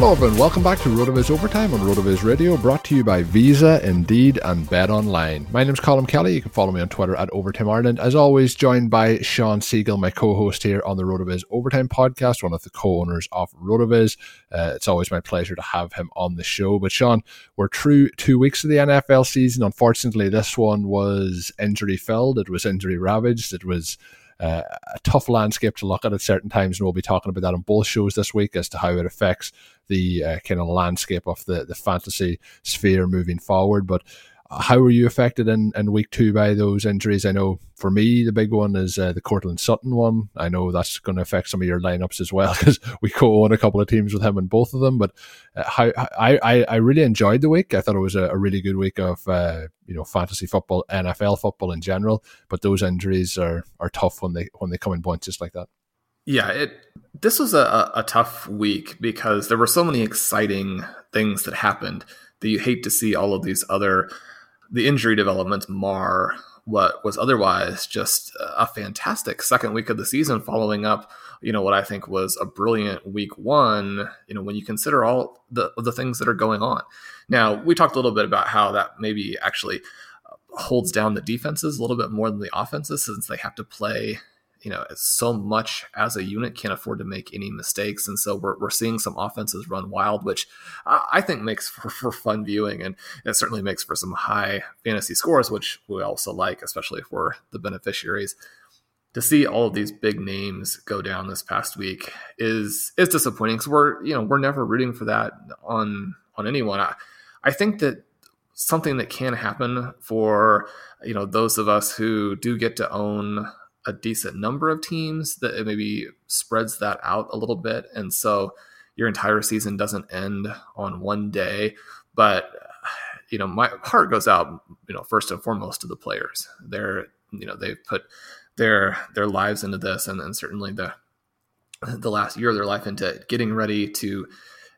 Hello everyone, welcome back to RotoViz Overtime on RotoViz Radio, brought to you by Visa, Indeed, and Bet Online. My name is Colm Kelly. You can follow me on Twitter at Overtime Ireland. As always, joined by Shawn Siegele, my co-host here on the RotoViz Overtime podcast, one of the co-owners of RotoViz. Uh, it's always my pleasure to have him on the show. But Shawn, we're through two weeks of the NFL season. Unfortunately, this one was injury filled. It was injury ravaged. It was uh, a tough landscape to look at at certain times, and we'll be talking about that on both shows this week as to how it affects the uh, kind of landscape of the the fantasy sphere moving forward. But how were you affected in, in week two by those injuries? I know for me, the big one is uh, the Courtland Sutton one. I know that's going to affect some of your lineups as well because we co own a couple of teams with him in both of them. But uh, how I, I, I really enjoyed the week. I thought it was a, a really good week of uh, you know fantasy football, NFL football in general. But those injuries are are tough when they when they come in bunches like that. Yeah, it this was a, a tough week because there were so many exciting things that happened that you hate to see all of these other the injury developments mar what was otherwise just a fantastic second week of the season following up you know what i think was a brilliant week one you know when you consider all the the things that are going on. Now we talked a little bit about how that maybe actually holds down the defenses a little bit more than the offenses since they have to play you know so much as a unit can't afford to make any mistakes. And so we're, we're seeing some offenses run wild which i think makes for, for fun viewing. And it certainly makes for some high fantasy scores which we also like especially if we're the beneficiaries. To see all of these big names go down this past week is is disappointing because we're you know we're never rooting for that on on anyone. I, I think that something that can happen for you know those of us who do get to own a decent number of teams that it maybe spreads that out a little bit. And so your entire season doesn't end on one day but you know my heart goes out you know first and foremost to the players. They're you know they've put their their lives into this and then certainly the the last year of their life into getting ready to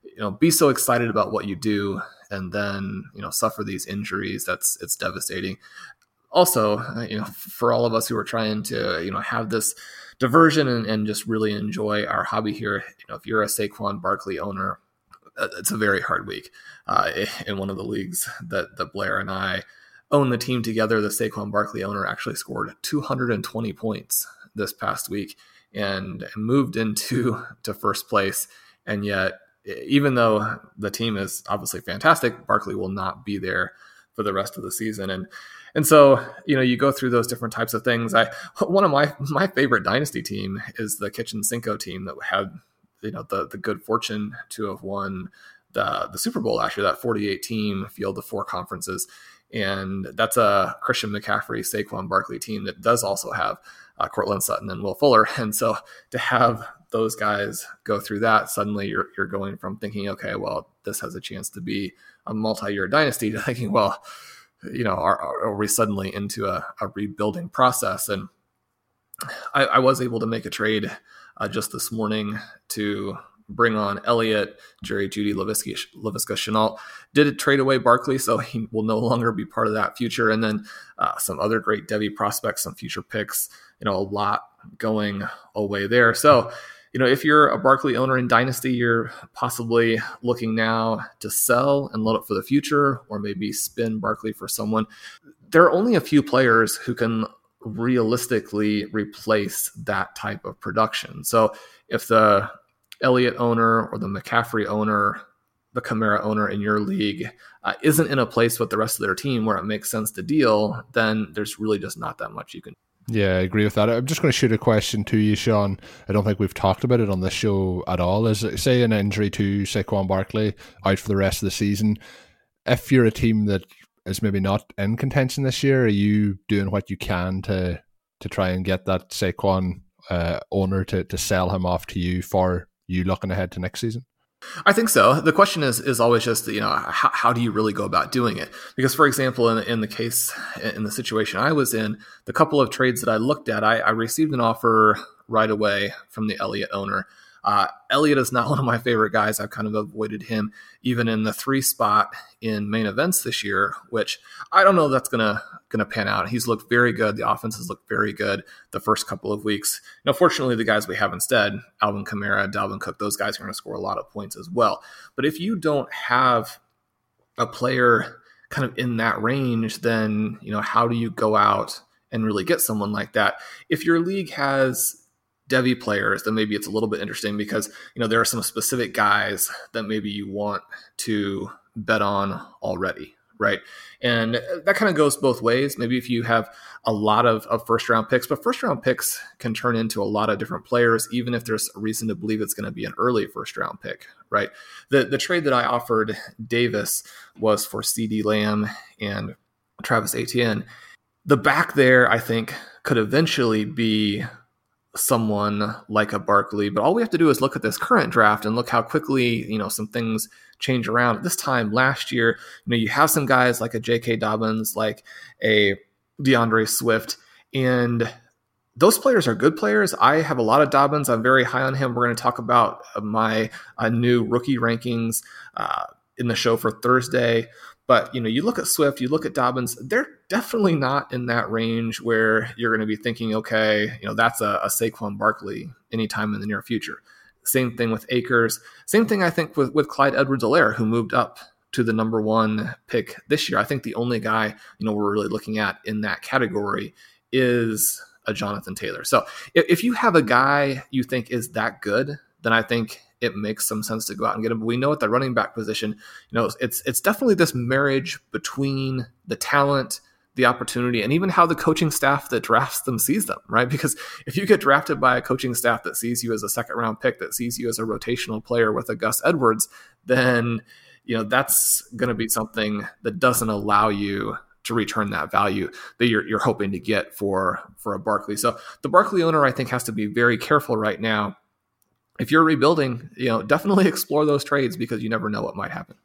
you know be so excited about what you do and then you know suffer these injuries. That's it's devastating also, uh, you know, for all of us who are trying to, you know, have this diversion and, and just really enjoy our hobby here, you know, if you're a Saquon Barkley owner, uh, it's a very hard week. Uh, in one of the leagues that, that Blair and I own the team together, the Saquon Barkley owner actually scored 220 points this past week and moved into to first place. And yet, even though the team is obviously fantastic, Barkley will not be there for the rest of the season. And and so, you know, you go through those different types of things. I one of my my favorite dynasty team is the Kitchen Cinco team that had, you know, the the good fortune to have won the the Super Bowl last year. That 48 team field of four conferences, and that's a Christian McCaffrey, Saquon Barkley team that does also have uh, Courtland Sutton and Will Fuller. And so to have those guys go through that, suddenly you're you're going from thinking, okay, well, this has a chance to be a multi-year dynasty thinking, well you know, are, are we suddenly into a, a rebuilding process? And I, I, was able to make a trade uh, just this morning to bring on Elliott, Jerry Jeudy, Laviska Shenault. Did it trade away Barkley, so he will no longer be part of that future. And then uh, some other great Devy prospects, some future picks, you know, a lot going away there. So you know, if you're a Barkley owner in Dynasty, you're possibly looking now to sell and load up for the future, or maybe spin Barkley for someone. There are only a few players who can realistically replace that type of production. So if the Elliott owner or the McCaffrey owner, the Kamara owner in your league uh, isn't in a place with the rest of their team where it makes sense to deal, then there's really just not that much you can Yeah, I agree with that. I'm just going to shoot a question to you, Shawn. I don't think we've talked about it on this show at all. Is it, say an injury to Saquon Barkley out for the rest of the season? If you're a team that is maybe not in contention this year, are you doing what you can to to try and get that Saquon uh, owner to to sell him off to you for you looking ahead to next season? I think so. The question is is always just you know how, how do you really go about doing it? Because for example, in, in the case in the situation I was in, the couple of trades that I looked at, I, I received an offer right away from the Elliott owner uh, Elliott is not one of my favorite guys. I've kind of avoided him even in the three spot in main events this year, which I don't know that's gonna gonna pan out. He's looked very good. The offense has looked very good the first couple of weeks. Now, fortunately, the guys we have instead, Alvin Kamara, Dalvin Cook, those guys are gonna score a lot of points as well. But if you don't have a player kind of in that range, then you know how do you go out and really get someone like that? If your league has Devy players, then maybe it's a little bit interesting because you know there are some specific guys that maybe you want to bet on already, right? And that kind of goes both ways. Maybe if you have a lot of, of first round picks, but first round picks can turn into a lot of different players, even if there's a reason to believe it's going to be an early first round pick, right? The the trade that I offered Davis was for CeeDee Lamb and Travis Etienne. The back there, I think, could eventually be someone like a Barkley, but all we have to do is look at this current draft and look how quickly, you know, some things change around. At this time last year, you know, you have some guys like a J.K. Dobbins, like a DeAndre Swift, and those players are good players. I have a lot of Dobbins. I'm very high on him. We're going to talk about my uh, new rookie rankings uh, in the show for Thursday. But you know, you look at Swift, you look at Dobbins, they're definitely not in that range where you're going to be thinking, okay, you know, that's a, a Saquon Barkley anytime in the near future. Same thing with Akers. Same thing I think with, with Clyde Edwards-Helaire, who moved up to the number one pick this year. I think the only guy, you know, we're really looking at in that category is a Jonathan Taylor. So if, if you have a guy you think is that good, then I think it makes some sense to go out and get him. But we know at the running back position, you know, it's it's definitely this marriage between the talent, the opportunity, and even how the coaching staff that drafts them sees them, right? Because if you get drafted by a coaching staff that sees you as a second round pick, that sees you as a rotational player with a Gus Edwards, then you know that's going to be something that doesn't allow you to return that value that you're, you're hoping to get for for a Barkley. So the Barkley owner, I think, has to be very careful right now if you're rebuilding, you know, definitely explore those trades because you never know what might happen.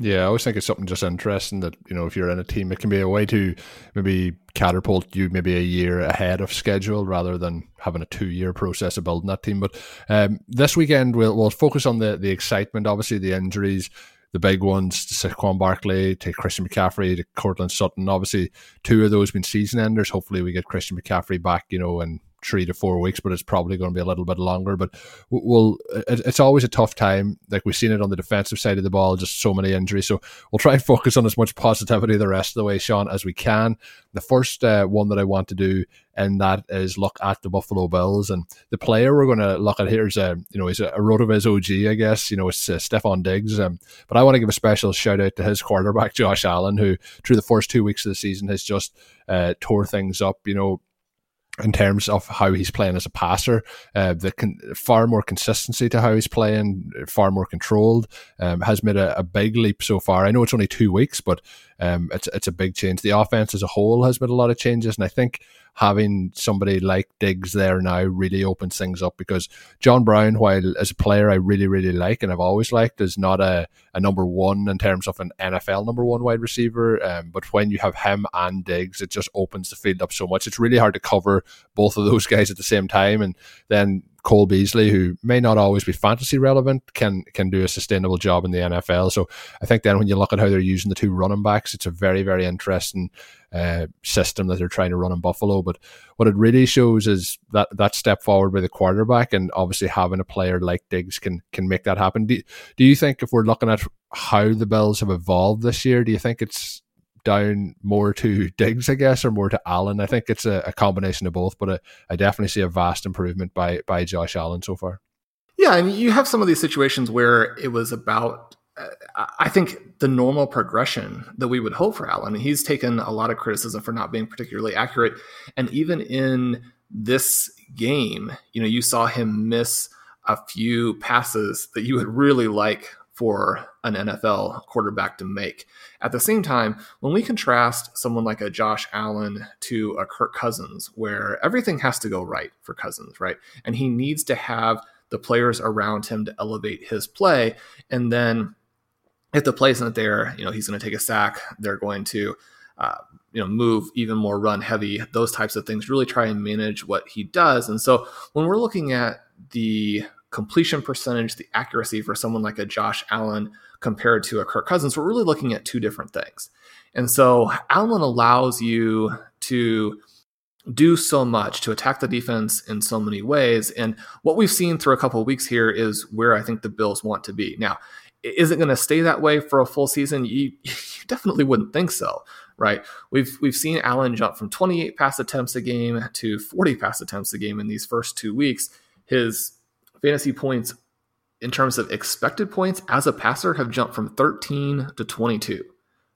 Yeah, I always think it's something just interesting that, you know, if you're in a team, it can be a way to maybe catapult you maybe a year ahead of schedule rather than having a two year process of building that team. But um, this weekend, we'll, we'll focus on the, the excitement, obviously, the injuries, the big ones to Saquon Barkley, to Christian McCaffrey, to Courtland Sutton. Obviously, two of those been season enders. Hopefully, we get Christian McCaffrey back, you know, and three to four weeks, but it's probably going to be a little bit longer. But we'll, it's always a tough time. Like we've seen it on the defensive side of the ball, just so many injuries. So we'll try and focus on as much positivity the rest of the way, Shawn, as we can. The first uh, one that I want to do and that is look at the Buffalo Bills and the player we're going to look at here is a you know he's a, a Rotoviz OG I guess you know it's uh, Stefon Diggs um, but I want to give a special shout out to his quarterback Josh Allen who through the first two weeks of the season has just uh, tore things up you know in terms of how he's playing as a passer. Uh, the con- far more consistency to how he's playing, far more controlled, um, has made a, a, big leap so far. I know it's only two weeks, but um, it's it's a big change. The offense as a whole has made a lot of changes, and I think having somebody like Diggs there now really opens things up because John Brown, while as a player I really, really like and I've always liked, is not a, a number one in terms of an NFL number one wide receiver. Um, but when you have him and Diggs, it just opens the field up so much. It's really hard to cover both of those guys at the same time. And then Cole Beasley, who may not always be fantasy relevant, can can do a sustainable job in the NFL. So I think then when you look at how they're using the two running backs, it's a very very interesting uh, system that they're trying to run in Buffalo. But what it really shows is that that step forward by the quarterback, and obviously having a player like Diggs can can make that happen. Do, do you think if we're looking at how the Bills have evolved this year, do you think it's down more to Diggs, I guess, or more to Allen. I think it's a, a combination of both, but I, I, definitely see a vast improvement by by Josh Allen so far. Yeah, and you have some of these situations where it was about uh, I think the normal progression that we would hope for Allen. He's taken a lot of criticism for not being particularly accurate, and even in this game, you know, you saw him miss a few passes that you would really like for an NFL quarterback to make. At the same time, when we contrast someone like a Josh Allen to a Kirk Cousins, where everything has to go right for Cousins, right? And he needs to have the players around him to elevate his play. And then if the play isn't there, you know, he's going to take a sack. They're going to, uh, you know, move even more run heavy, those types of things, really try and manage what he does. And so when we're looking at the completion percentage, the accuracy for someone like a Josh Allen compared to a Kirk Cousins, we're really looking at two different things. And so Allen allows you to do so much to attack the defense in so many ways. And what we've seen through a couple of weeks here is where I think the Bills want to be. Now, is it going to stay that way for a full season? You, you definitely wouldn't think so, right? We've we've seen Allen jump from 28 pass attempts a game to 40 pass attempts a game in these first two weeks. His fantasy points in terms of expected points as a passer have jumped from 13 to 22,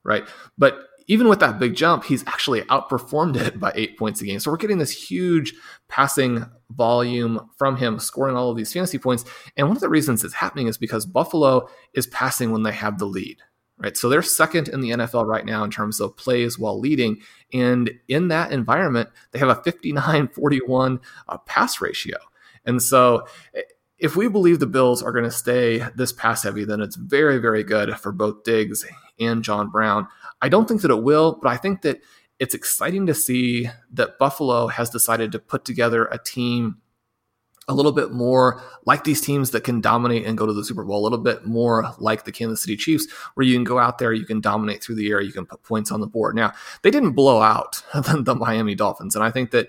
right? But even with that big jump, he's actually outperformed it by eight points a game. So we're getting this huge passing volume from him, scoring all of these fantasy points. And one of the reasons it's happening is because Buffalo is passing when they have the lead, right? So they're second in the NFL right now in terms of plays while leading. And in that environment, they have a 59 41 uh, pass ratio. And so if we believe the Bills are going to stay this pass heavy, then it's very, very good for both Diggs and John Brown. I don't think that it will, but I think that it's exciting to see that Buffalo has decided to put together a team a little bit more like these teams that can dominate and go to the Super Bowl, a little bit more like the Kansas City Chiefs, where you can go out there, you can dominate through the air, you can put points on the board. Now, they didn't blow out the Miami Dolphins, and I think that,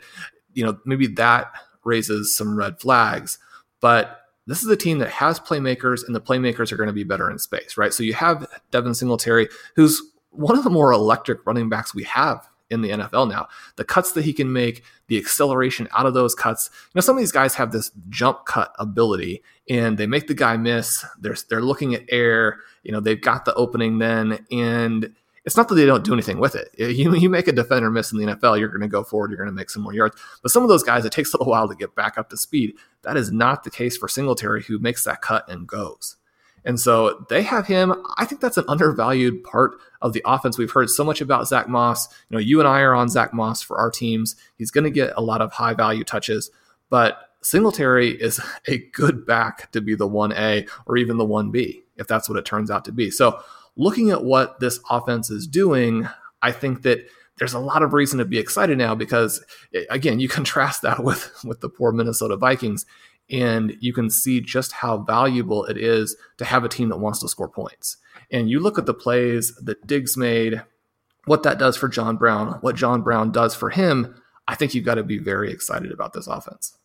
you know, maybe that raises some red flags, but this is a team that has playmakers, and the playmakers are going to be better in space, right? So you have Devin Singletary, who's one of the more electric running backs we have in the NFL now. The cuts that he can make, the acceleration out of those cuts. You know, some of these guys have this jump cut ability and they make the guy miss. They're they're looking at air, you know, they've got the opening then and it's not that they don't do anything with it. You, you make a defender miss in the NFL, you're going to go forward, you're going to make some more yards. But some of those guys, it takes a little while to get back up to speed. That is not the case for Singletary, who makes that cut and goes. And so they have him. I think that's an undervalued part of the offense. We've heard so much about Zach Moss. You know, you and I are on Zach Moss for our teams. He's going to get a lot of high value touches, but Singletary is a good back to be the 1A or even the 1B, if that's what it turns out to be. So, looking at what this offense is doing, I think that there's a lot of reason to be excited now because again, you contrast that with with the poor Minnesota Vikings and you can see just how valuable it is to have a team that wants to score points. And you look at the plays that Diggs made, what that does for John Brown, what John Brown does for him, I think you've got to be very excited about this offense.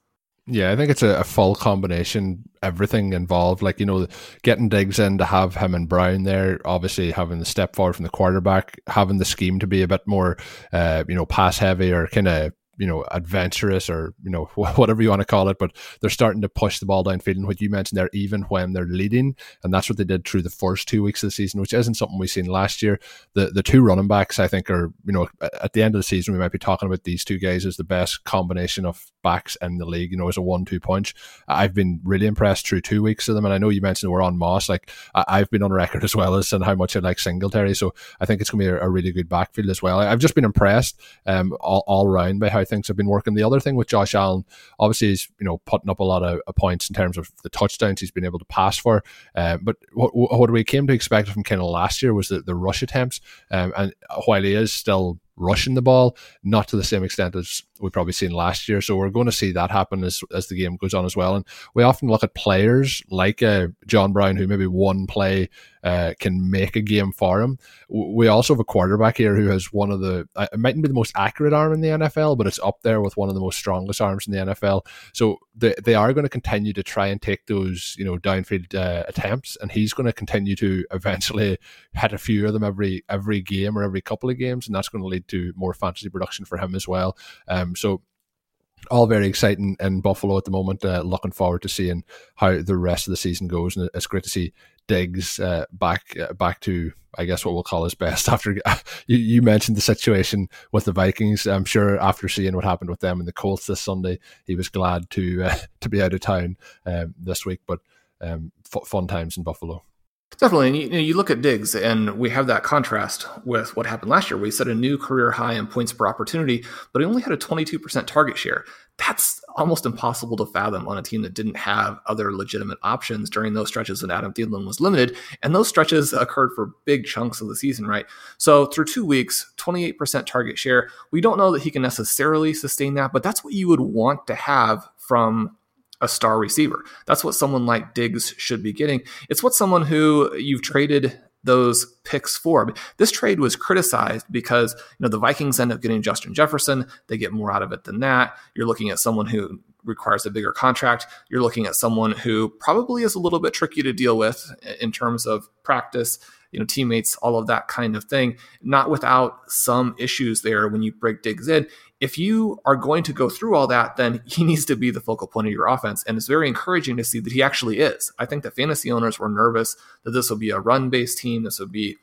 Yeah, I think it's a, a, full combination, everything involved. Like, you know, getting Diggs in to have him and Brown there, obviously having the step forward from the quarterback, having the scheme to be a bit more, uh, you know, pass heavy or kind of you know adventurous or you know whatever you want to call it but they're starting to push the ball downfield and what you mentioned there even when they're leading and that's what they did through the first two weeks of the season which isn't something we've seen last year the the two running backs i think are you know at the end of the season we might be talking about these two guys as the best combination of backs in the league you know as a one-two punch i've been really impressed through two weeks of them and i know you mentioned we're on moss like i've been on record as well as saying how much i like singletary so i think it's going to be a, a really good backfield as well i've just been impressed um all, all around by how things have been working. The other thing with Josh Allen, obviously, is, you know putting up a lot of points in terms of the touchdowns he's been able to pass for. Uh, but what, what we came to expect from of last year was the, the rush attempts, um, and while he is still rushing the ball, not to the same extent as we've probably seen last year. So we're going to see that happen as, as the game goes on as well. And we often look at players like uh, John Brown, who maybe one play uh, can make a game for him. We also have a quarterback here who has one of the, uh, it mightn't be the most accurate arm in the NFL, but it's up there with one of the most strongest arms in the NFL. So they, they are going to continue to try and take those, you know, downfield uh, attempts, and he's going to continue to eventually hit a few of them every every game or every couple of games, and that's going to lead to more fantasy production for him as well. Um, so all very exciting in Buffalo at the moment. Uh, looking forward to seeing how the rest of the season goes, and it's great to see Diggs uh, back uh, back to I guess what we'll call his best. After you, you mentioned the situation with the Vikings, I'm sure after seeing what happened with them and the Colts this Sunday, he was glad to uh, to be out of town um, this week. But um, f- fun times in Buffalo. Definitely. And you, know, you look at Diggs, and we have that contrast with what happened last year, We set a new career high in points per opportunity, but he only had a 22% target share. That's almost impossible to fathom on a team that didn't have other legitimate options during those stretches when Adam Thielen was limited. And those stretches occurred for big chunks of the season, right? So through two weeks, 28% target share. We don't know that he can necessarily sustain that, but that's what you would want to have from a star receiver. That's what someone like Diggs should be getting. It's what someone who you've traded those picks for. This trade was criticized because you know the Vikings end up getting Justin Jefferson. They get more out of it than that. You're looking at someone who requires a bigger contract. You're looking at someone who probably is a little bit tricky to deal with in terms of practice, you know, teammates, all of that kind of thing. Not without some issues there when you break Diggs in if you are going to go through all that, then he needs to be the focal point of your offense. And it's very encouraging to see that he actually is. I think that fantasy owners were nervous that this will be a run based team, this would be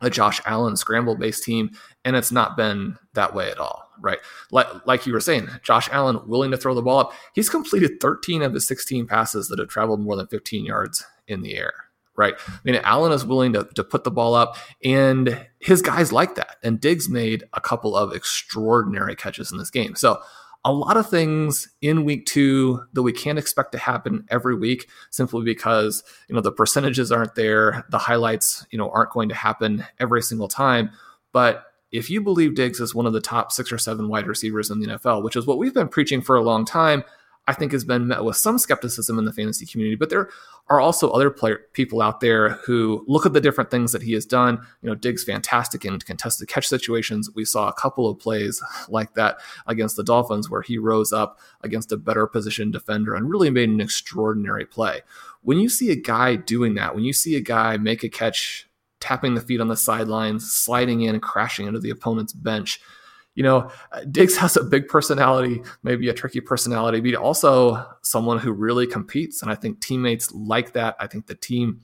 a Josh Allen scramble based team, and it's not been that way at all, right? Like, like you were saying, Josh Allen willing to throw the ball up. He's completed 13 of his 16 passes that have traveled more than 15 yards in the air right? I mean, Allen is willing to, to put the ball up, and his guys like that. And Diggs made a couple of extraordinary catches in this game. So, a lot of things in week two that we can't expect to happen every week simply because you know the percentages aren't there the highlights you know aren't going to happen every single time but if you believe Diggs is one of the top six or seven wide receivers in the NFL, which is what we've been preaching for a long time, I think has been met with some skepticism in the fantasy community. But there are also other player, people out there who look at the different things that he has done. You know, Diggs fantastic in contested catch situations. We saw a couple of plays like that against the Dolphins where he rose up against a better positioned defender and really made an extraordinary play. When you see a guy doing that, when you see a guy make a catch, tapping the feet on the sidelines, sliding in crashing into the opponent's bench, you know, uh, Diggs has a big personality, maybe a tricky personality, but also someone who really competes. And I think teammates like that. I think the team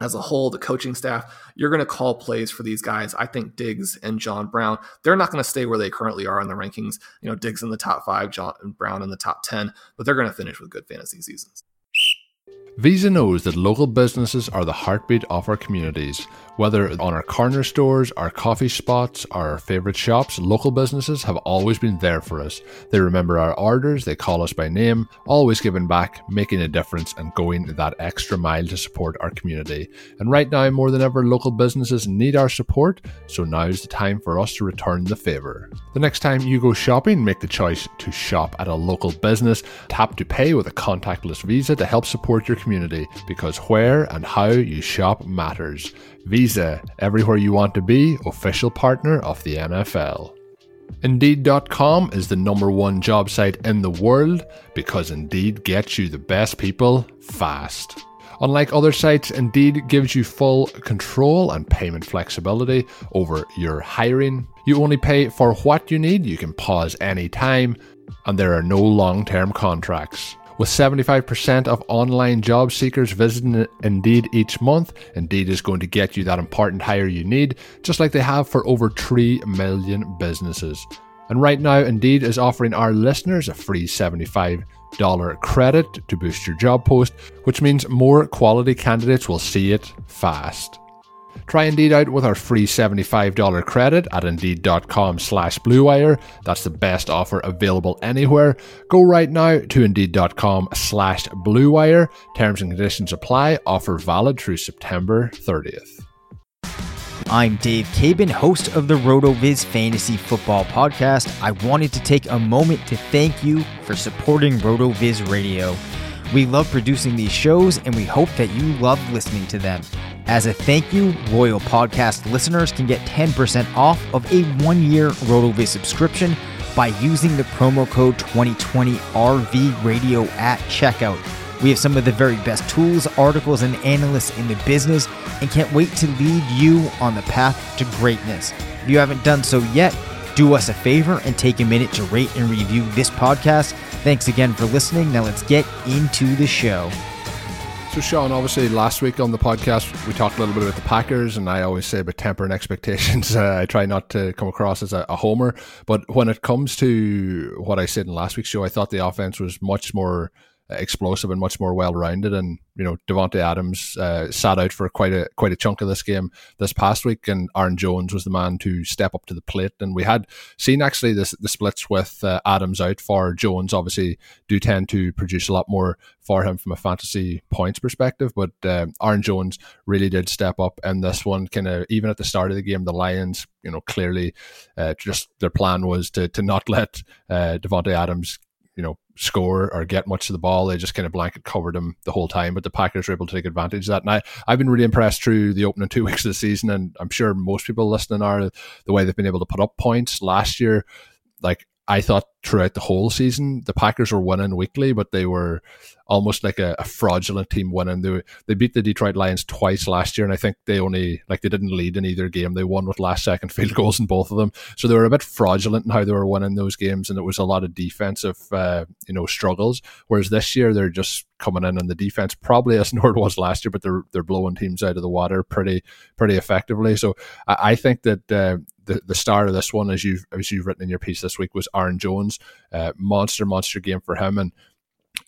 as a whole, the coaching staff, you're going to call plays for these guys. I think Diggs and John Brown, they're not going to stay where they currently are in the rankings. You know, Diggs in the top five, John Brown in the top 10, but they're going to finish with good fantasy seasons. Visa knows that local businesses are the heartbeat of our communities. Whether on our corner stores, our coffee spots, our favourite shops, local businesses have always been there for us. They remember our orders, they call us by name, always giving back, making a difference, and going that extra mile to support our community. And right now, more than ever, local businesses need our support, so now is the time for us to return the favour. The next time you go shopping, make the choice to shop at a local business. Tap to pay with a contactless Visa to help support your community because where and how you shop matters. Visa, everywhere you want to be, official partner of the NFL. Indeed.com is the number one job site in the world because Indeed gets you the best people fast. Unlike other sites, Indeed gives you full control and payment flexibility over your hiring. You only pay for what you need, you can pause anytime, and there are no long term contracts. With 75% of online job seekers visiting Indeed each month, Indeed is going to get you that important hire you need, just like they have for over 3 million businesses. And right now, Indeed is offering our listeners a free $75 credit to boost your job post, which means more quality candidates will see it fast. Try Indeed out with our free $75 credit at Indeed.com slash BlueWire. That's the best offer available anywhere. Go right now to Indeed.com slash BlueWire. Terms and conditions apply. Offer valid through September 30th. I'm Dave Cabin, host of the RotoViz Fantasy Football Podcast. I wanted to take a moment to thank you for supporting RotoViz Radio. We love producing these shows and we hope that you love listening to them. As a thank you, Royal Podcast listeners can get 10% off of a one year RotoViz subscription by using the promo code 2020RV Radio at checkout. We have some of the very best tools, articles, and analysts in the business and can't wait to lead you on the path to greatness. If you haven't done so yet, do us a favor and take a minute to rate and review this podcast. Thanks again for listening. Now let's get into the show. So, Shawn, obviously, last week on the podcast, we talked a little bit about the Packers, and I always say about tempering expectations. Uh, I try not to come across as a, a, homer, but when it comes to what I said in last week's show, I thought the offense was much more explosive and much more well rounded. And you know, Davante Adams uh, sat out for quite a quite a chunk of this game this past week, and Aaron Jones was the man to step up to the plate. And we had seen actually this the splits with uh, Adams out for Jones. Obviously, do tend to produce a lot more for him from a fantasy points perspective, but uh, Aaron Jones really did step up. And this one, kind of even at the start of the game, the Lions, you know, clearly uh, just their plan was to to not let uh, Davante Adams you know, score or get much of the ball. They just kind of blanket covered them the whole time. But the Packers were able to take advantage of that. And I, I've been really impressed through the opening two weeks of the season, and I'm sure most people listening are the way they've been able to put up points last year. Like I thought throughout the whole season, the Packers were winning weekly, but they were almost like a, a, fraudulent team winning. They they beat the Detroit Lions twice last year, and I think they only like they didn't lead in either game. They won with last second field goals in both of them, so they were a bit fraudulent in how they were winning those games, and it was a lot of defensive uh, you know struggles. Whereas this year they're just coming in, and the defense probably where it was last year, but they're they're blowing teams out of the water pretty pretty effectively. So I, I think that. Uh, the, the star of this one, as you've as you've written in your piece this week, was Aaron Jones. Uh, monster, monster game for him, and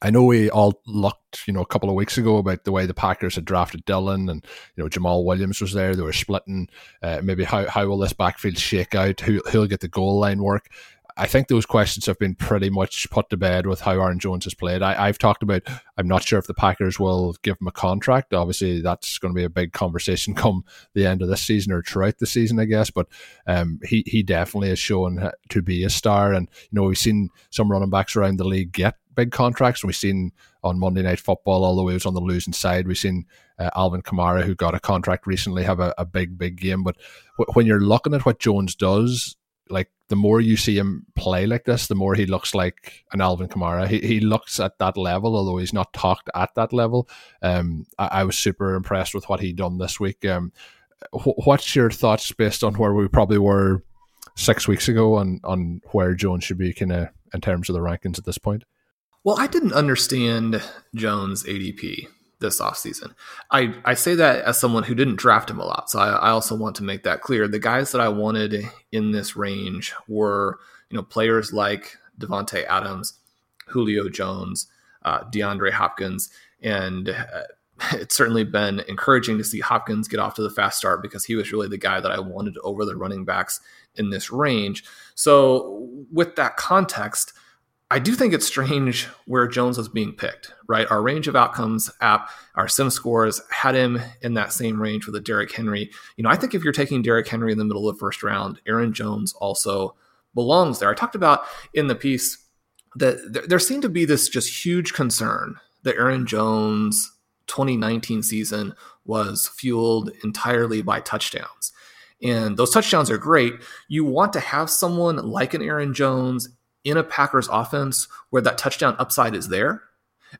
I know we all looked, you know, a couple of weeks ago about the way the Packers had drafted Dillon and, you know, Jamaal Williams was there. They were splitting. Uh, maybe how, how will this backfield shake out? Who, who'll get the goal line work? I think those questions have been pretty much put to bed with how Aaron Jones has played. I, have talked about, I'm not sure if the Packers will give him a contract. Obviously, that's going to be a big conversation come the end of this season or throughout the season, I guess. But um, he, he definitely has shown to be a star. And, you know, we've seen some running backs around the league get big contracts. We've seen on Monday Night Football, although he was on the losing side, we've seen uh, Alvin Kamara, who got a contract recently, have a, a big, big game. But w- when you're looking at what Jones does, like the more you see him play like this, the more he looks like an Alvin Kamara. He, he looks at that level, although he's not talked at that level. Um, I, I was super impressed with what he done this week. Um, wh- what's your thoughts based on where we probably were six weeks ago on on where Jones should be kind of in terms of the rankings at this point? Well, I didn't understand Jones' ADP this offseason. I, I say that as someone who didn't draft him a lot. So I, I, also want to make that clear. The guys that I wanted in this range were, you know, players like Davante Adams, Julio Jones, uh, DeAndre Hopkins, and uh, it's certainly been encouraging to see Hopkins get off to the fast start because he was really the guy that I wanted over the running backs in this range. So with that context, I do think it's strange where Jones was being picked, right? Our range of outcomes app, our sim scores had him in that same range with a Derrick Henry. You know, I think if you're taking Derrick Henry in the middle of the first round, Aaron Jones also belongs there. I talked about in the piece that there seemed to be this just huge concern that Aaron Jones 2019 season was fueled entirely by touchdowns. And those touchdowns are great. You want to have someone like an Aaron Jones in a Packers offense where that touchdown upside is there.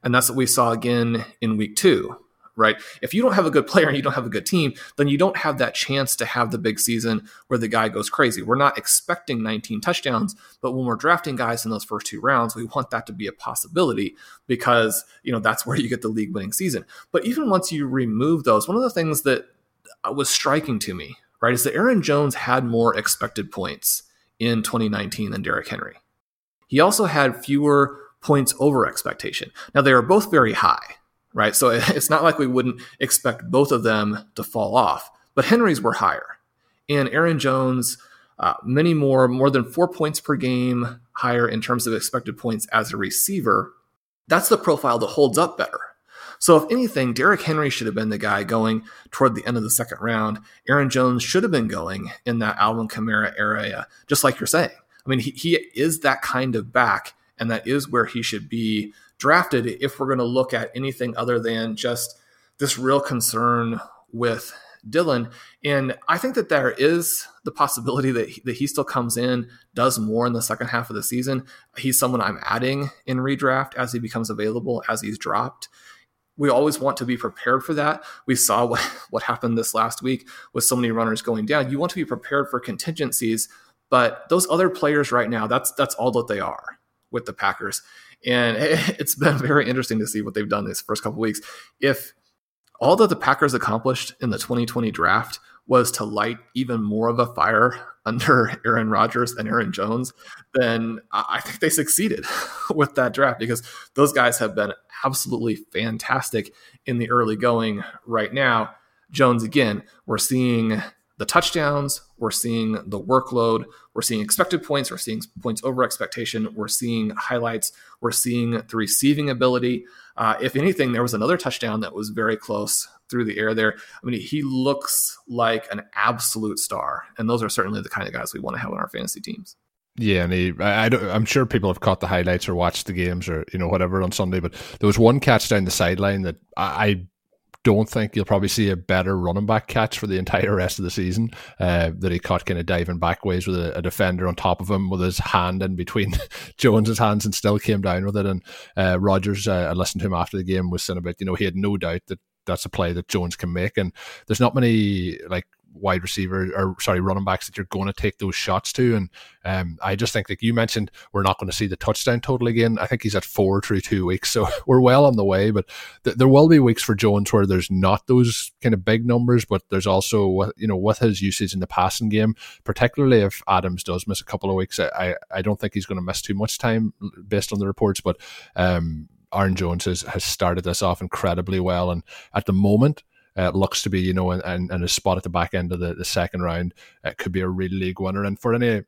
And that's what we saw again in week two, right? If you don't have a good player and you don't have a good team, then you don't have that chance to have the big season where the guy goes crazy. We're not expecting 19 touchdowns, but when we're drafting guys in those first two rounds, we want that to be a possibility because, you know, that's where you get the league winning season. But even once you remove those, one of the things that was striking to me, right, is that Aaron Jones had more expected points in 2019 than Derrick Henry. He also had fewer points over expectation. Now, they are both very high, right? So it's not like we wouldn't expect both of them to fall off, but Henry's were higher. And Aaron Jones, uh, many more, more than four points per game higher in terms of expected points as a receiver. That's the profile that holds up better. So, if anything, Derrick Henry should have been the guy going toward the end of the second round. Aaron Jones should have been going in that Alvin Kamara area, just like you're saying. I mean, he, he is that kind of back, and that is where he should be drafted if we're going to look at anything other than just this real concern with Dillon. And I think that there is the possibility that he, that he still comes in, does more in the second half of the season. He's someone I'm adding in redraft as he becomes available, as he's dropped. We always want to be prepared for that. We saw what, what happened this last week with so many runners going down. You want to be prepared for contingencies but those other players right now, that's that's all that they are. with the Packers. And it's been very interesting to see what they've done these first couple weeks. If all that the Packers accomplished in the 2020 draft was to light even more of a fire under Aaron Rodgers and Aaron Jones, then I think they succeeded with that draft because those guys have been absolutely fantastic in the early going right now. Jones, again, we're seeing the touchdowns, we're seeing the workload, we're seeing expected points, we're seeing points over expectation, we're seeing highlights, we're seeing the receiving ability. Uh, if anything, there was another touchdown that was very close through the air there. I mean, he looks like an absolute star, and those are certainly the kind of guys we want to have on our fantasy teams. Yeah, and he, I, I am sure people have caught the highlights or watched the games or you know whatever on Sunday, but there was one catch down the sideline that I, I don't think you'll probably see a better running back catch for the entire rest of the season. Uh, that he caught kind of diving backways with a, a, defender on top of him with his hand in between Jones's hands and still came down with it. And uh, Rodgers, uh, I listened to him after the game, was saying about you know he had no doubt that that's a play that Jones can make. And there's not many like wide receiver or sorry running backs that you're going to take those shots to. And um, I just think like you mentioned, we're not going to see the touchdown total again. I think he's at four through two weeks, so we're well on the way. But th- there will be weeks for Jones where there's not those kind of big numbers, but there's also you know with his usage in the passing game, particularly if Adams does miss a couple of weeks, I I don't think he's going to miss too much time based on the reports, but. Um, Aaron Jones has, has started this off incredibly well, and at the moment, uh, looks to be, you know, and, and a spot at the back end of the, the second round. It could be a real league winner. And for any,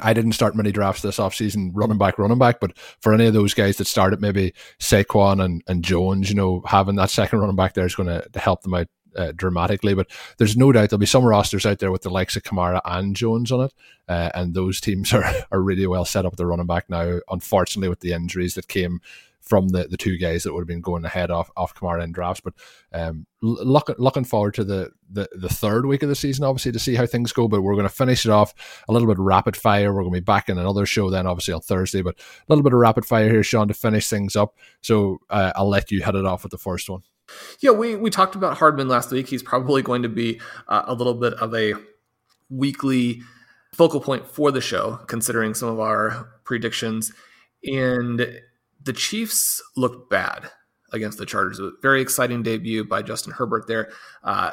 I didn't start many drafts this offseason running back, running back, but for any of those guys that started maybe Saquon and, and Jones, you know, having that second running back there is going to help them out uh, dramatically. But there's no doubt there'll be some rosters out there with the likes of Kamara and Jones on it, uh, and those teams are are really well set up with the running back now. Unfortunately, with the injuries that came from the, the two guys that would have been going ahead off off Kamara in drafts. But um, looking looking forward to the, the the third week of the season, obviously to see how things go. But we're going to finish it off a little bit rapid fire. We're going to be back in another show then, obviously on Thursday. But a little bit of rapid fire here, Shawn, to finish things up. So uh, I'll let you head it off with the first one. Yeah, we we talked about Hardman last week. He's probably going to be uh, a little bit of a weekly focal point for the show, considering some of our predictions. And the Chiefs looked bad against the Chargers. A very exciting debut by Justin Herbert there. Uh,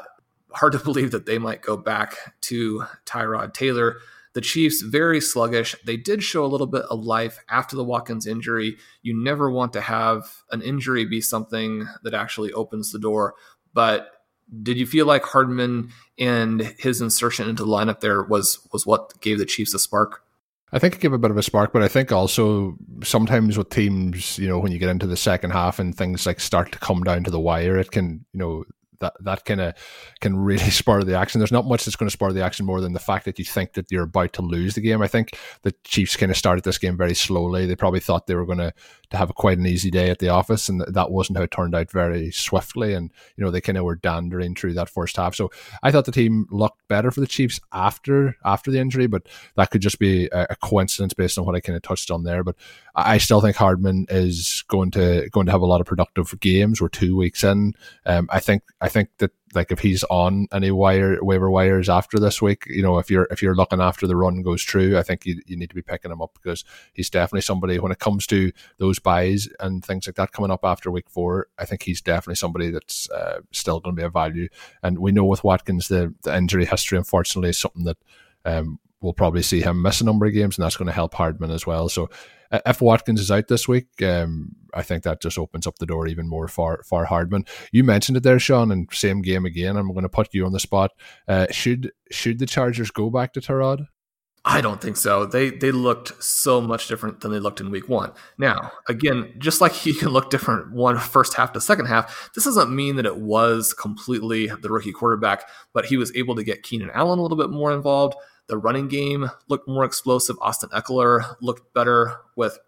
hard to believe that they might go back to Tyrod Taylor. The Chiefs, very sluggish. They did show a little bit of life after the Watkins injury. You never want to have an injury be something that actually opens the door. But did you feel like Hardman and his insertion into the lineup there was was what gave the Chiefs a spark? I think it gave a bit of a spark, but I think also sometimes with teams, you know, when you get into the second half and things like start to come down to the wire, it can, you know, that that kind of can really spur the action. There's not much that's going to spur the action more than the fact that you think that you're about to lose the game. I think the Chiefs kind of started this game very slowly. They probably thought they were going to to have quite an easy day at the office, and that wasn't how it turned out very swiftly. And you know they kind of were dandering through that first half. So I thought the team looked better for the Chiefs after after the injury, but that could just be a, a coincidence based on what I kind of touched on there. But I still think Hardman is going to going to have a lot of productive games. We're two weeks in. Um, I think I think that like if he's on any wire waiver wires after this week, you know, if you're if you're looking after the run goes through, I think you, you need to be picking him up because he's definitely somebody when it comes to those buys and things like that coming up after week four. I think he's definitely somebody that's uh, still going to be a value. And we know with Watkins the, the injury history, unfortunately, is something that um, we'll probably see him miss a number of games, and that's going to help Hardman as well. So if Watkins is out this week, um, I think that just opens up the door even more for for Hardman. You mentioned it there, Shawn, and same game again. I'm going to put you on the spot. Uh, should should the Chargers go back to Tyrod? I don't think so. They they looked so much different than they looked in week one. Now, again, just like you can look different one first half to second half, this doesn't mean that it was completely the rookie quarterback, but he was able to get Keenan Allen a little bit more involved. The running game looked more explosive. Austin Ekeler looked better with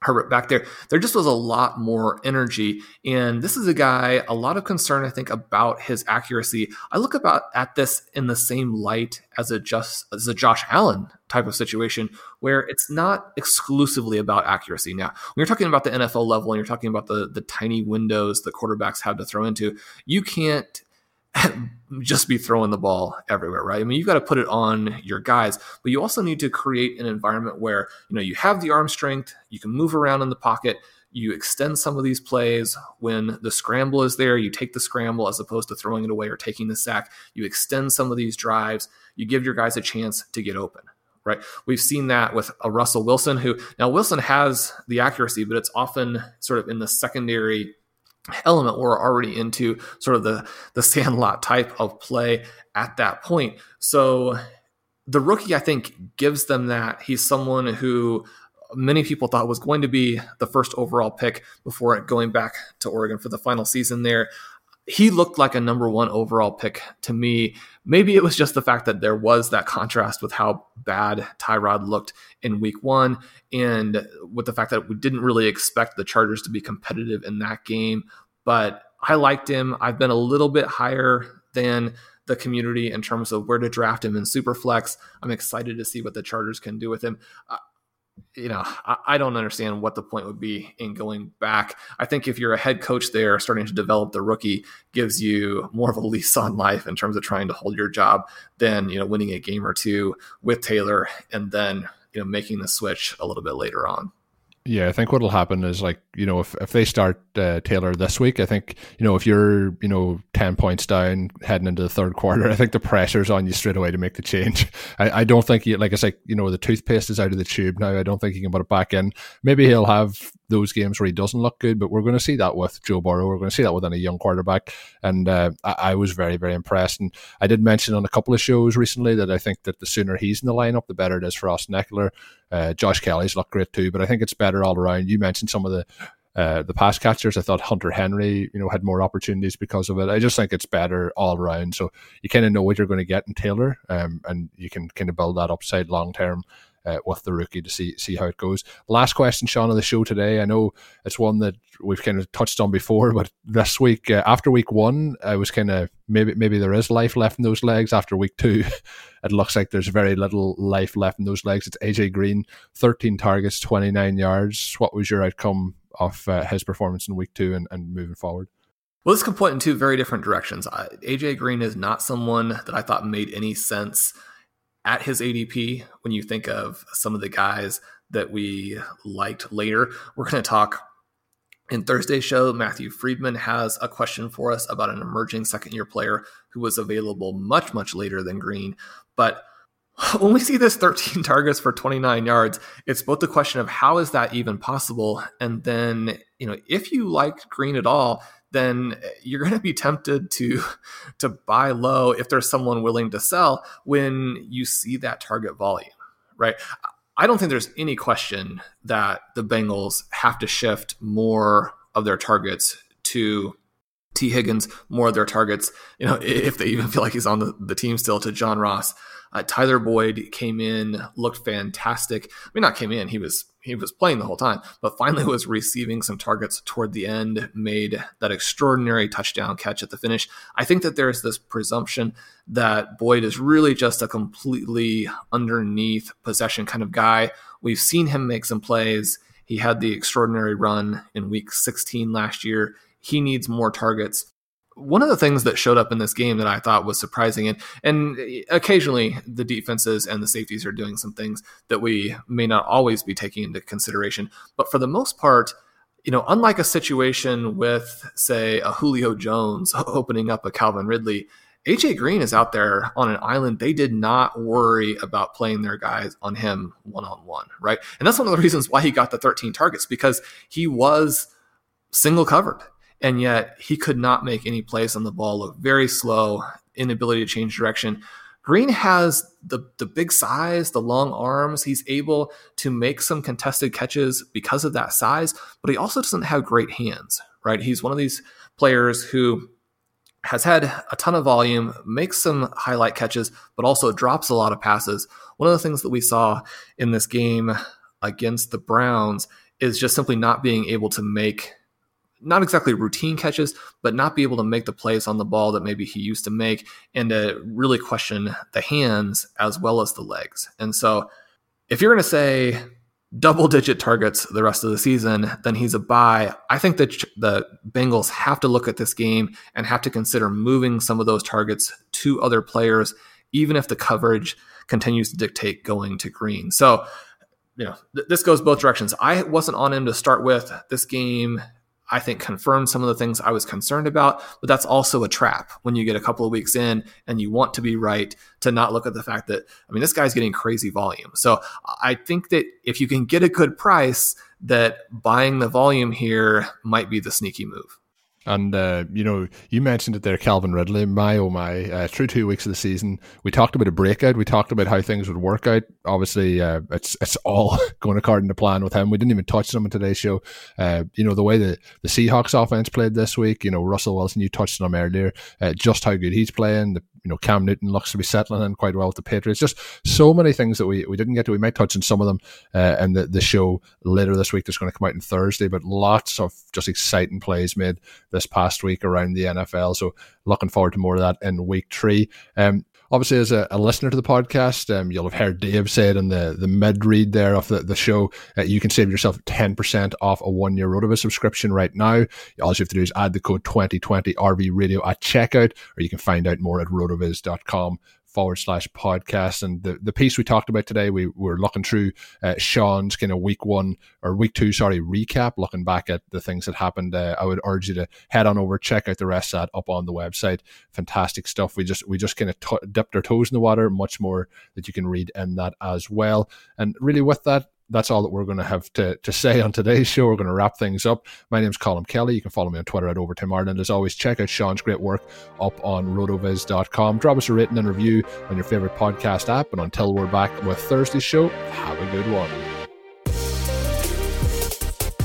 Herbert back there. There just was a lot more energy. And this is a guy, a lot of concern, I think, about his accuracy. I look about at this in the same light as a just as a Josh Allen type of situation where it's not exclusively about accuracy. Now, when you're talking about the NFL level and you're talking about the the tiny windows that quarterbacks have to throw into, you can't just be throwing the ball everywhere, right? I mean, you've got to put it on your guys, but you also need to create an environment where, you know, you have the arm strength, you can move around in the pocket, you extend some of these plays when the scramble is there, you take the scramble as opposed to throwing it away or taking the sack. You extend some of these drives, you give your guys a chance to get open. Right. We've seen that with a Russell Wilson, who now Wilson has the accuracy, but it's often sort of in the secondary element we're already into sort of the the sandlot type of play at that point. So the rookie i think gives them that. He's someone who many people thought was going to be the first overall pick before going back to oregon for the final season there he looked like a number one overall pick to me. Maybe it was just the fact that there was that contrast with how bad Tyrod looked in week one and with the fact that we didn't really expect the Chargers to be competitive in that game. But I liked him. I've been a little bit higher than the community in terms of where to draft him in Superflex. I'm excited to see what the Chargers can do with him. You know, I, I, don't understand what the point would be in going back. I think if you're a head coach there, starting to develop the rookie gives you more of a lease on life in terms of trying to hold your job than you know winning a game or two with Taylor and then you know making the switch a little bit later on. Yeah, I think what'll happen is like you know if, if they start uh, Taylor this week, I think you know if you're you know ten points down heading into the third quarter, I think the pressure's on you straight away to make the change. I, I don't think you like it's like you know the toothpaste is out of the tube now. I don't think he can put it back in. Maybe he'll have those games where he doesn't look good, but we're going to see that with Joe Burrow. We're going to see that with any young quarterback, and uh, I, I, was very very impressed. And I did mention on a couple of shows recently that I think that the sooner he's in the lineup, the better it is for Austin Ekeler. Uh, Josh Kelley's looked great too, but I think it's better all around. You mentioned some of the uh, the pass catchers. I thought Hunter Henry, you know, had more opportunities because of it. I just think it's better all around. So you kind of know what you're going to get in Taylor, um, and you can kind of build that upside long term uh, with the rookie to see see how it goes. Last question, Shawn, of the show today. I know it's one that we've kind of touched on before, but this week uh, after week one, I was kind of maybe maybe there is life left in those legs. After week two, it looks like there's very little life left in those legs. It's AJ Green, 13 targets, 29 yards. What was your outcome of uh, his performance in week two and, and moving forward? Well, this can point in two very different directions. AJ Green is not someone that I thought made any sense at his ADP when you think of some of the guys that we liked later. We're going to talk in Thursday's show. Matthew Freedman has a question for us about an emerging second year player who was available much, much later than Green. But when we see this 13 targets for 29 yards, it's both the question of how is that even possible? And then, you know, if you like Green at all, then eh, you're going to be tempted to to buy low if there's someone willing to sell when you see that target volume, right? I don't think there's any question that the Bengals have to shift more of their targets to Tee Higgins, more of their targets, you know, if they even feel like he's on the, the team still, to John Ross. Uh, Tyler Boyd came in, looked fantastic. I mean, not came in; he was he was playing the whole time, but finally was receiving some targets toward the end. Made that extraordinary touchdown catch at the finish. I think that there's this presumption that Boyd is really just a completely underneath possession kind of guy. We've seen him make some plays. He had the extraordinary run in Week 16 last year. He needs more targets one of the things that showed up in this game that I thought was surprising, and and occasionally the defenses and the safeties are doing some things that we may not always be taking into consideration, but for the most part, you know, unlike a situation with say a Julio Jones opening up a Calvin Ridley, AJ Green is out there on an island. They did not worry about playing their guys on him one on one, right? And that's one of the reasons why he got the 13 targets because he was single covered and yet he could not make any plays on the ball. Look very slow, inability to change direction. Green has the the big size, the long arms. He's able to make some contested catches because of that size, but he also doesn't have great hands. Right? He's one of these players who has had a ton of volume, makes some highlight catches, but also drops a lot of passes. One of the things that we saw in this game against the Browns is just simply not being able to make not exactly routine catches, but not be able to make the plays on the ball that maybe he used to make, and to really question the hands as well as the legs. And so, if you're going to say double digit targets the rest of the season, then he's a buy. I think that the Bengals have to look at this game and have to consider moving some of those targets to other players, even if the coverage continues to dictate going to green. So, you know, th- this goes both directions. I wasn't on him to start with. This game I think confirmed some of the things I was concerned about, but that's also a trap when you get a couple of weeks in and you want to be right to not look at the fact that, I mean, this guy's getting crazy volume. So I think that if you can get a good price, that buying the volume here might be the sneaky move. And uh, you know, you mentioned it there, Calvin Ridley. My oh my! Uh, through two weeks of the season, we talked about a breakout. We talked about how things would work out. Obviously, uh, it's it's all going according to plan with him. We didn't even touch him in today's show. Uh, you know, the way the the Seahawks offense played this week. You know, Russell Wilson. You touched on him earlier. Uh, just how good he's playing. The you know, Cam Newton looks to be settling in quite well with the Patriots. Just so many things that we, we didn't get to. We might touch on some of them uh, in the, the show later this week that's going to come out on Thursday, but lots of just exciting plays made this past week around the NFL. So looking forward to more of that in week three. Um, obviously as a, a, listener to the podcast, um, you'll have heard Dave say it in the, the mid read there of the, the show. Uh, you can save yourself 10% off a one year RotoViz subscription right now. All you have to do is add the code 2020 RV radio at checkout, or you can find out more at rotoviz.com forward slash podcast. And the, the piece we talked about today, we were looking through uh, Shawn's kind of week one or week two, sorry, recap, looking back at the things that happened. Uh, I would urge you to head on over, check out the rest of that up on the website. Fantastic stuff. We just we just kind of t- dipped our toes in the water. Much more that you can read in that as well. And really, with that, that's all that we're going to have to, to say on today's show. We're going to wrap things up. My name's Colm Kelly. You can follow me on Twitter at Overtime Ireland. As always, check out Shawn's great work up on rotoviz.com. Drop us a rating and review on your favorite podcast app. And until we're back with Thursday's show, have a good one.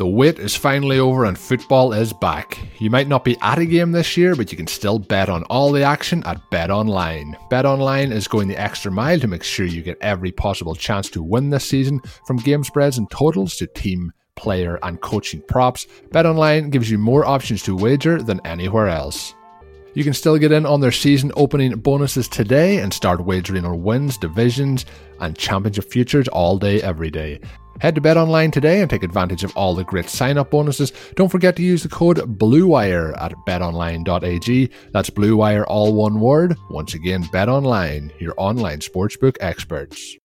The wait is finally over and football is back. You might not be at a game this year, but you can still bet on all the action at Bet Online. Bet Online is going the extra mile to make sure you get every possible chance to win this season, from game spreads and totals to team, player, and coaching props. Bet Online gives you more options to wager than anywhere else. You can still get in on their season opening bonuses today and start wagering on wins, divisions, and championship futures all day, every day. Head to Bet Online today and take advantage of all the great sign up bonuses. Don't forget to use the code BLUEWIRE at betonline.ag. That's BLUEWIRE all one word. Once again, Bet Online, your online sportsbook experts.